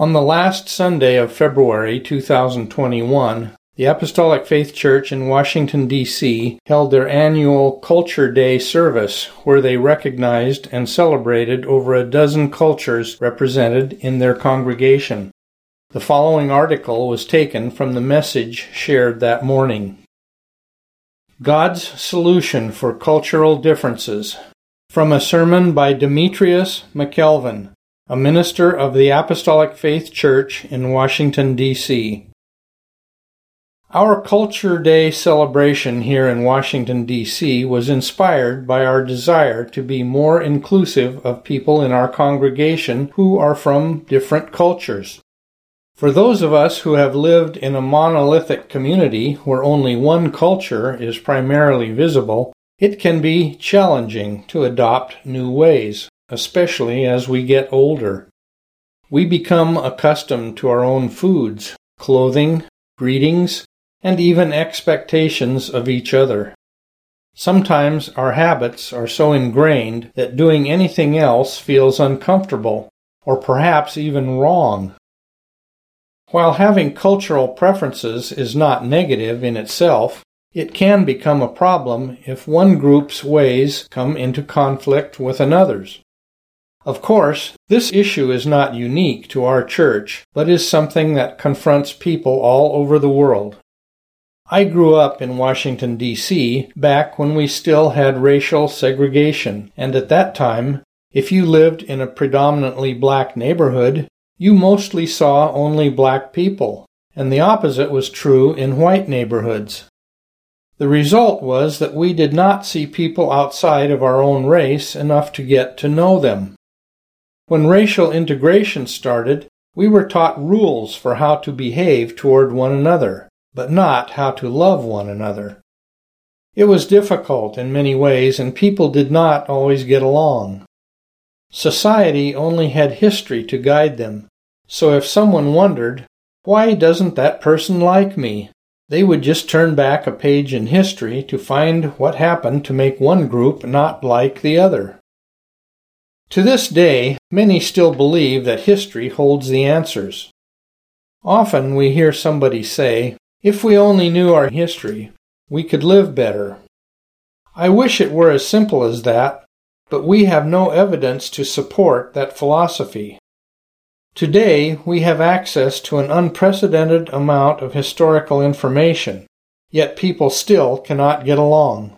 On the last Sunday of February 2021, the Apostolic Faith Church in Washington, D.C. held their annual Culture Day service where they recognized and celebrated over a dozen cultures represented in their congregation. The following article was taken from the message shared that morning. God's Solution for Cultural Differences from a sermon by Demetrius McKelvin a minister of the Apostolic Faith Church in Washington, D.C. Our Culture Day celebration here in Washington, D.C. was inspired by our desire to be more inclusive of people in our congregation who are from different cultures. For those of us who have lived in a monolithic community where only one culture is primarily visible, it can be challenging to adopt new ways especially as we get older. We become accustomed to our own foods, clothing, greetings, and even expectations of each other. Sometimes our habits are so ingrained that doing anything else feels uncomfortable, or perhaps even wrong. While having cultural preferences is not negative in itself, it can become a problem if one group's ways come into conflict with another's. Of course, this issue is not unique to our church, but is something that confronts people all over the world. I grew up in Washington, D.C. back when we still had racial segregation, and at that time, if you lived in a predominantly black neighborhood, you mostly saw only black people, and the opposite was true in white neighborhoods. The result was that we did not see people outside of our own race enough to get to know them. When racial integration started, we were taught rules for how to behave toward one another, but not how to love one another. It was difficult in many ways, and people did not always get along. Society only had history to guide them, so if someone wondered, why doesn't that person like me? They would just turn back a page in history to find what happened to make one group not like the other. To this day, many still believe that history holds the answers. Often we hear somebody say, if we only knew our history, we could live better. I wish it were as simple as that, but we have no evidence to support that philosophy. Today, we have access to an unprecedented amount of historical information, yet people still cannot get along.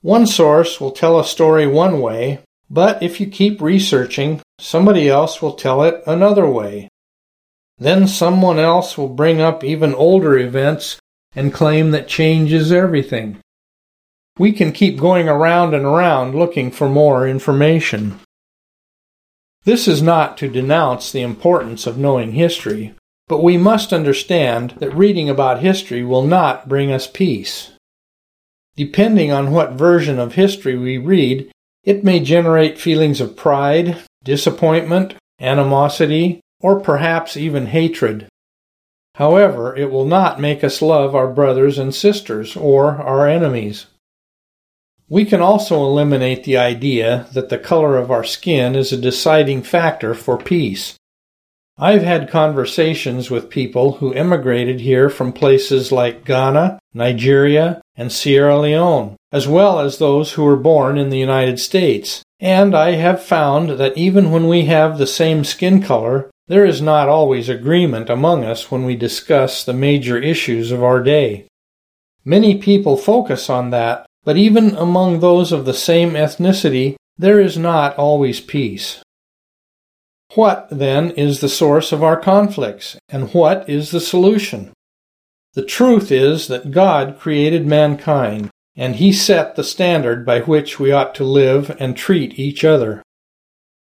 One source will tell a story one way, but if you keep researching, somebody else will tell it another way. Then someone else will bring up even older events and claim that change is everything. We can keep going around and around looking for more information. This is not to denounce the importance of knowing history, but we must understand that reading about history will not bring us peace. Depending on what version of history we read, it may generate feelings of pride, disappointment, animosity, or perhaps even hatred. However, it will not make us love our brothers and sisters or our enemies. We can also eliminate the idea that the color of our skin is a deciding factor for peace. I've had conversations with people who immigrated here from places like Ghana, Nigeria, and Sierra Leone, as well as those who were born in the United States. And I have found that even when we have the same skin color, there is not always agreement among us when we discuss the major issues of our day. Many people focus on that, but even among those of the same ethnicity, there is not always peace. What, then, is the source of our conflicts, and what is the solution? The truth is that God created mankind, and He set the standard by which we ought to live and treat each other.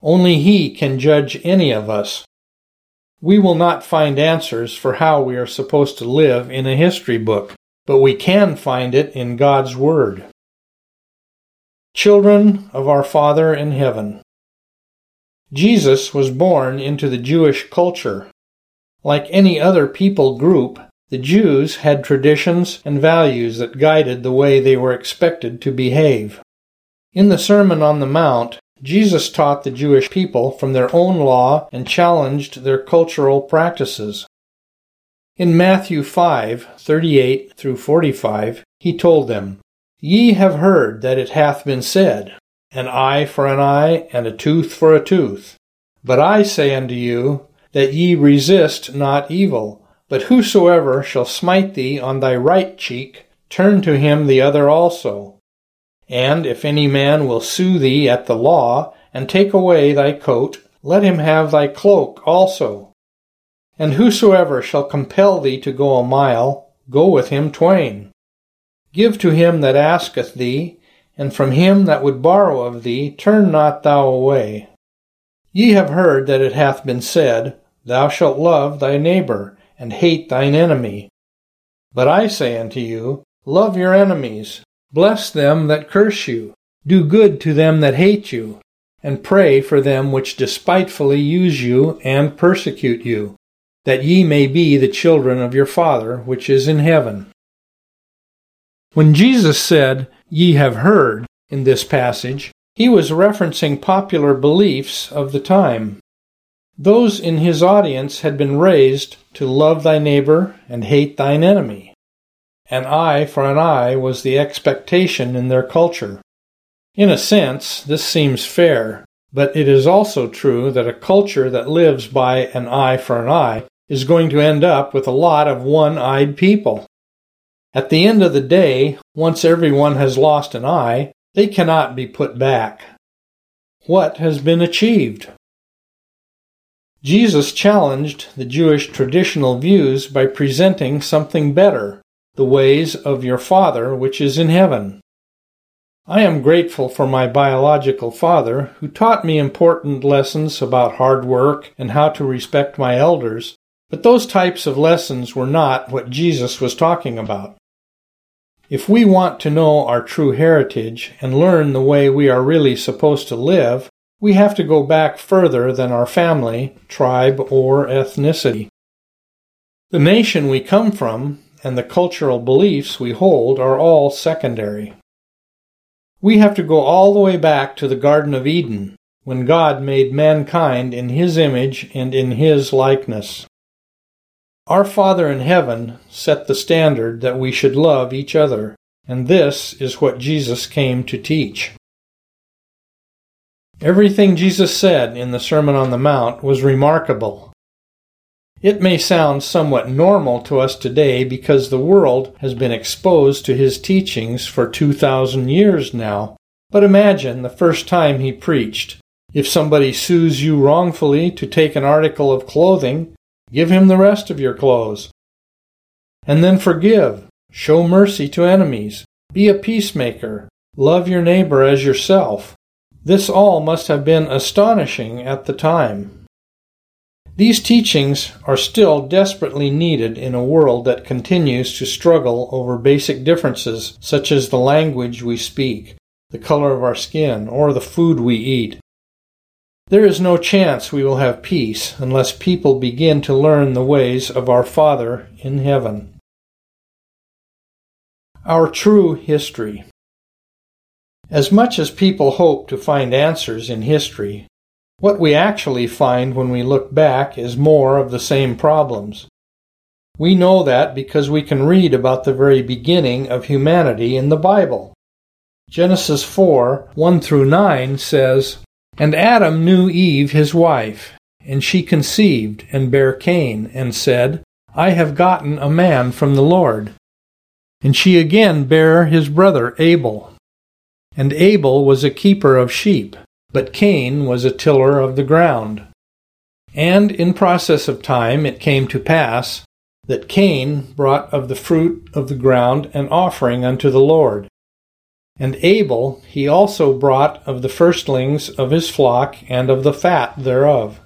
Only He can judge any of us. We will not find answers for how we are supposed to live in a history book, but we can find it in God's Word. Children of our Father in heaven. Jesus was born into the Jewish culture. Like any other people group, the Jews had traditions and values that guided the way they were expected to behave. In the Sermon on the Mount, Jesus taught the Jewish people from their own law and challenged their cultural practices. In Matthew 5:38 through 45, he told them, Ye have heard that it hath been said, An eye for an eye, and a tooth for a tooth. But I say unto you, that ye resist not evil, but whosoever shall smite thee on thy right cheek, turn to him the other also. And if any man will sue thee at the law, and take away thy coat, let him have thy cloak also. And whosoever shall compel thee to go a mile, go with him twain. Give to him that asketh thee, and from him that would borrow of thee turn not thou away. Ye have heard that it hath been said, Thou shalt love thy neighbor, and hate thine enemy. But I say unto you, Love your enemies, bless them that curse you, do good to them that hate you, and pray for them which despitefully use you and persecute you, that ye may be the children of your Father which is in heaven. When Jesus said, Ye have heard, in this passage, he was referencing popular beliefs of the time. Those in his audience had been raised to love thy neighbor and hate thine enemy. An eye for an eye was the expectation in their culture. In a sense, this seems fair, but it is also true that a culture that lives by an eye for an eye is going to end up with a lot of one eyed people. At the end of the day, once everyone has lost an eye, they cannot be put back. What has been achieved? Jesus challenged the Jewish traditional views by presenting something better, the ways of your Father which is in heaven. I am grateful for my biological father, who taught me important lessons about hard work and how to respect my elders, but those types of lessons were not what Jesus was talking about. If we want to know our true heritage and learn the way we are really supposed to live, we have to go back further than our family, tribe, or ethnicity. The nation we come from and the cultural beliefs we hold are all secondary. We have to go all the way back to the Garden of Eden, when God made mankind in His image and in His likeness. Our Father in heaven set the standard that we should love each other, and this is what Jesus came to teach. Everything Jesus said in the Sermon on the Mount was remarkable. It may sound somewhat normal to us today because the world has been exposed to his teachings for 2,000 years now, but imagine the first time he preached. If somebody sues you wrongfully to take an article of clothing, Give him the rest of your clothes. And then forgive. Show mercy to enemies. Be a peacemaker. Love your neighbor as yourself. This all must have been astonishing at the time. These teachings are still desperately needed in a world that continues to struggle over basic differences such as the language we speak, the color of our skin, or the food we eat. There is no chance we will have peace unless people begin to learn the ways of our Father in heaven. Our true history. As much as people hope to find answers in history, what we actually find when we look back is more of the same problems. We know that because we can read about the very beginning of humanity in the Bible. Genesis 4 1 through 9 says, and Adam knew Eve his wife, and she conceived and bare Cain, and said, I have gotten a man from the Lord. And she again bare his brother Abel. And Abel was a keeper of sheep, but Cain was a tiller of the ground. And in process of time it came to pass that Cain brought of the fruit of the ground an offering unto the Lord. And Abel he also brought of the firstlings of his flock and of the fat thereof.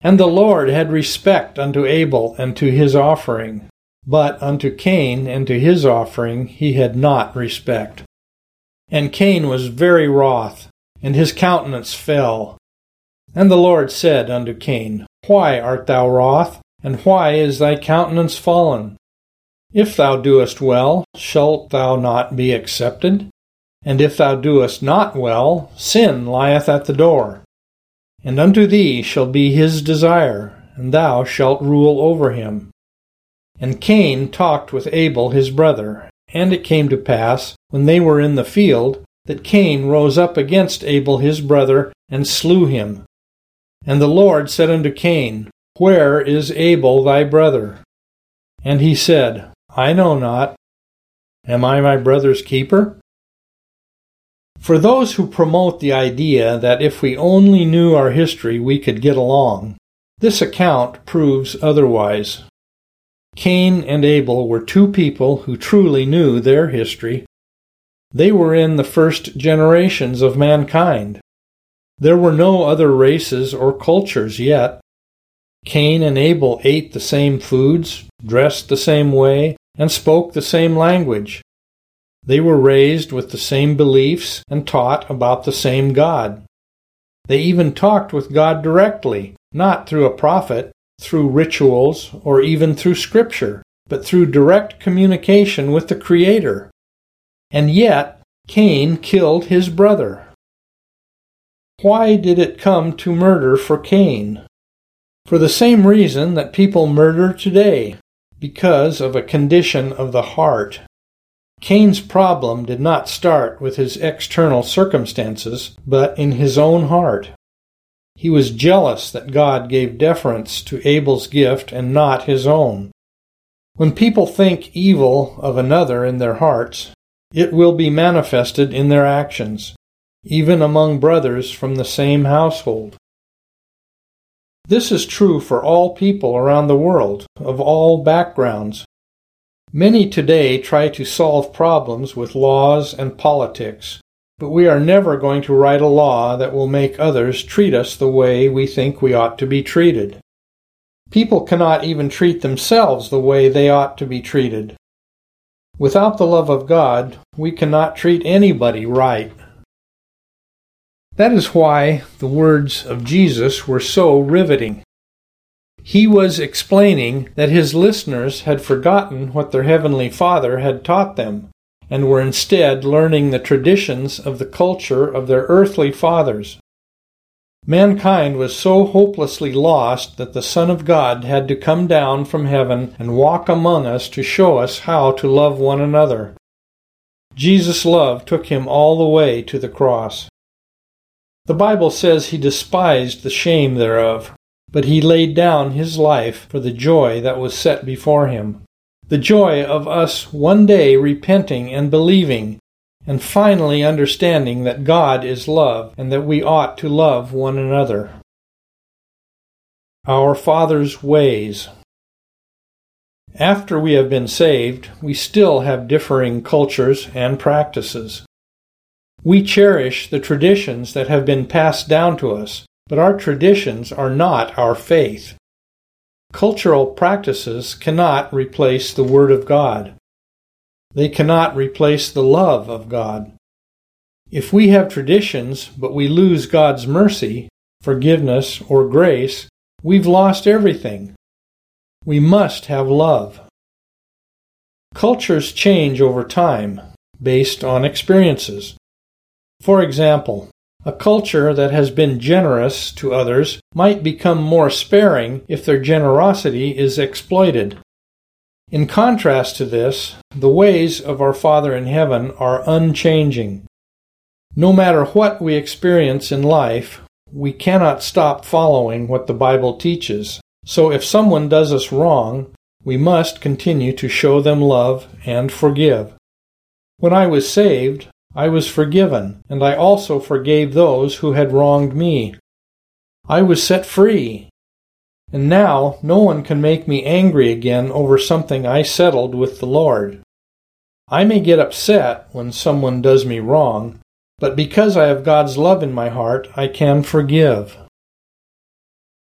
And the Lord had respect unto Abel and to his offering, but unto Cain and to his offering he had not respect. And Cain was very wroth, and his countenance fell. And the Lord said unto Cain, Why art thou wroth, and why is thy countenance fallen? If thou doest well, shalt thou not be accepted? And if thou doest not well, sin lieth at the door. And unto thee shall be his desire, and thou shalt rule over him. And Cain talked with Abel his brother. And it came to pass, when they were in the field, that Cain rose up against Abel his brother, and slew him. And the Lord said unto Cain, Where is Abel thy brother? And he said, I know not. Am I my brother's keeper? For those who promote the idea that if we only knew our history we could get along, this account proves otherwise. Cain and Abel were two people who truly knew their history. They were in the first generations of mankind. There were no other races or cultures yet. Cain and Abel ate the same foods, dressed the same way, and spoke the same language. They were raised with the same beliefs and taught about the same God. They even talked with God directly, not through a prophet, through rituals, or even through Scripture, but through direct communication with the Creator. And yet, Cain killed his brother. Why did it come to murder for Cain? For the same reason that people murder today, because of a condition of the heart. Cain's problem did not start with his external circumstances, but in his own heart. He was jealous that God gave deference to Abel's gift and not his own. When people think evil of another in their hearts, it will be manifested in their actions, even among brothers from the same household. This is true for all people around the world, of all backgrounds. Many today try to solve problems with laws and politics, but we are never going to write a law that will make others treat us the way we think we ought to be treated. People cannot even treat themselves the way they ought to be treated. Without the love of God, we cannot treat anybody right. That is why the words of Jesus were so riveting. He was explaining that his listeners had forgotten what their Heavenly Father had taught them and were instead learning the traditions of the culture of their earthly fathers. Mankind was so hopelessly lost that the Son of God had to come down from heaven and walk among us to show us how to love one another. Jesus' love took him all the way to the cross. The Bible says he despised the shame thereof, but he laid down his life for the joy that was set before him. The joy of us one day repenting and believing, and finally understanding that God is love and that we ought to love one another. Our Father's Ways After we have been saved, we still have differing cultures and practices. We cherish the traditions that have been passed down to us, but our traditions are not our faith. Cultural practices cannot replace the Word of God. They cannot replace the love of God. If we have traditions, but we lose God's mercy, forgiveness, or grace, we've lost everything. We must have love. Cultures change over time based on experiences. For example, a culture that has been generous to others might become more sparing if their generosity is exploited. In contrast to this, the ways of our Father in heaven are unchanging. No matter what we experience in life, we cannot stop following what the Bible teaches. So if someone does us wrong, we must continue to show them love and forgive. When I was saved, I was forgiven, and I also forgave those who had wronged me. I was set free. And now no one can make me angry again over something I settled with the Lord. I may get upset when someone does me wrong, but because I have God's love in my heart, I can forgive.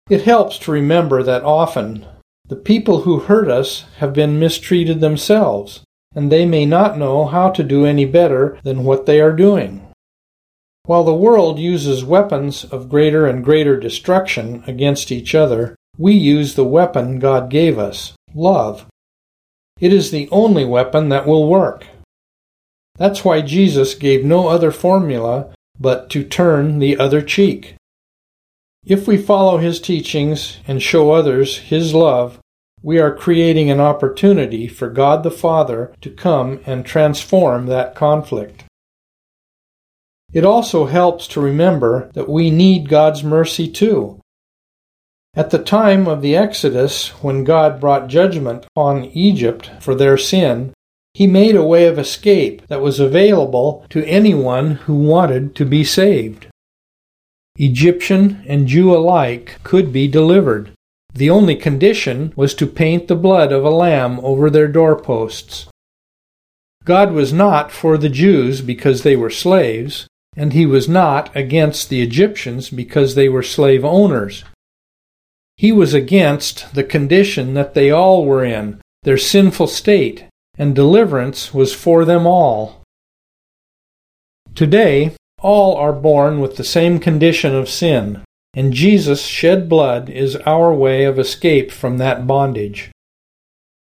It helps to remember that often the people who hurt us have been mistreated themselves and they may not know how to do any better than what they are doing. While the world uses weapons of greater and greater destruction against each other, we use the weapon God gave us love. It is the only weapon that will work. That's why Jesus gave no other formula but to turn the other cheek. If we follow his teachings and show others his love, we are creating an opportunity for God the Father to come and transform that conflict. It also helps to remember that we need God's mercy too. At the time of the Exodus, when God brought judgment upon Egypt for their sin, He made a way of escape that was available to anyone who wanted to be saved. Egyptian and Jew alike could be delivered. The only condition was to paint the blood of a lamb over their doorposts. God was not for the Jews because they were slaves, and he was not against the Egyptians because they were slave owners. He was against the condition that they all were in, their sinful state, and deliverance was for them all. Today, all are born with the same condition of sin, and Jesus' shed blood is our way of escape from that bondage.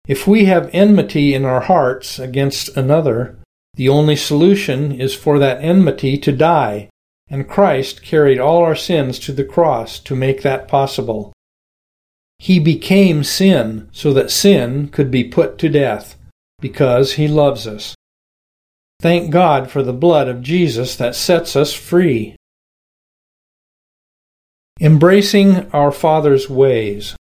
If we have enmity in our hearts against another, the only solution is for that enmity to die, and Christ carried all our sins to the cross to make that possible. He became sin so that sin could be put to death, because he loves us. Thank God for the blood of Jesus that sets us free. Embracing our Father's ways.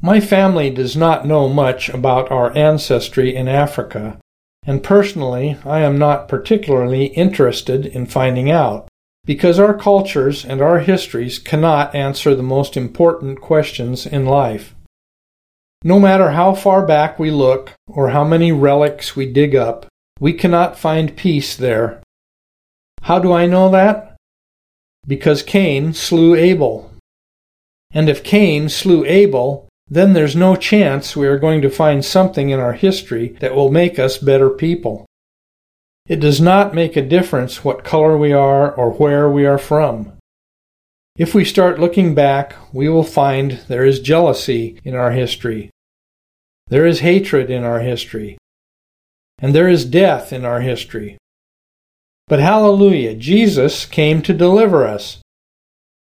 My family does not know much about our ancestry in Africa, and personally I am not particularly interested in finding out because our cultures and our histories cannot answer the most important questions in life. No matter how far back we look or how many relics we dig up, we cannot find peace there. How do I know that? Because Cain slew Abel. And if Cain slew Abel, then there's no chance we are going to find something in our history that will make us better people. It does not make a difference what color we are or where we are from. If we start looking back, we will find there is jealousy in our history. There is hatred in our history. And there is death in our history. But hallelujah, Jesus came to deliver us.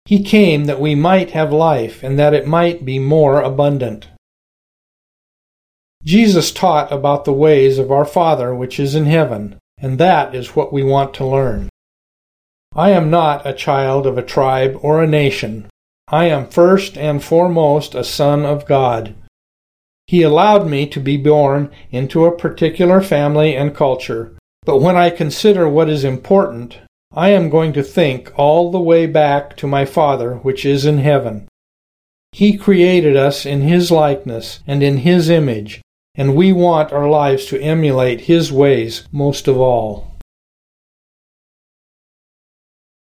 He came that we might have life and that it might be more abundant. Jesus taught about the ways of our Father which is in heaven and that is what we want to learn. I am not a child of a tribe or a nation. I am first and foremost a son of God. He allowed me to be born into a particular family and culture, but when I consider what is important, I am going to think all the way back to my Father which is in heaven. He created us in His likeness and in His image, and we want our lives to emulate His ways most of all.